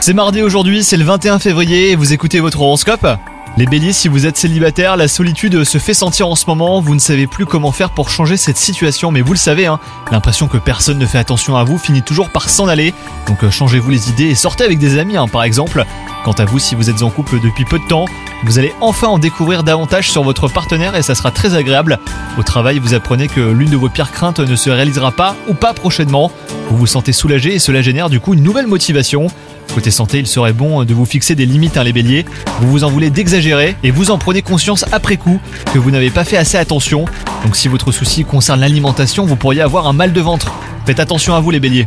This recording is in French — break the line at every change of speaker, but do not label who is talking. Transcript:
C'est mardi aujourd'hui, c'est le 21 février et vous écoutez votre horoscope les béliers, si vous êtes célibataire, la solitude se fait sentir en ce moment, vous ne savez plus comment faire pour changer cette situation, mais vous le savez, hein, l'impression que personne ne fait attention à vous finit toujours par s'en aller, donc euh, changez-vous les idées et sortez avec des amis hein, par exemple. Quant à vous, si vous êtes en couple depuis peu de temps, vous allez enfin en découvrir davantage sur votre partenaire et ça sera très agréable. Au travail, vous apprenez que l'une de vos pires craintes ne se réalisera pas ou pas prochainement. Vous vous sentez soulagé et cela génère du coup une nouvelle motivation. Côté santé, il serait bon de vous fixer des limites, hein, les béliers. Vous vous en voulez d'exagérer et vous en prenez conscience après coup que vous n'avez pas fait assez attention. Donc si votre souci concerne l'alimentation, vous pourriez avoir un mal de ventre. Faites attention à vous les béliers.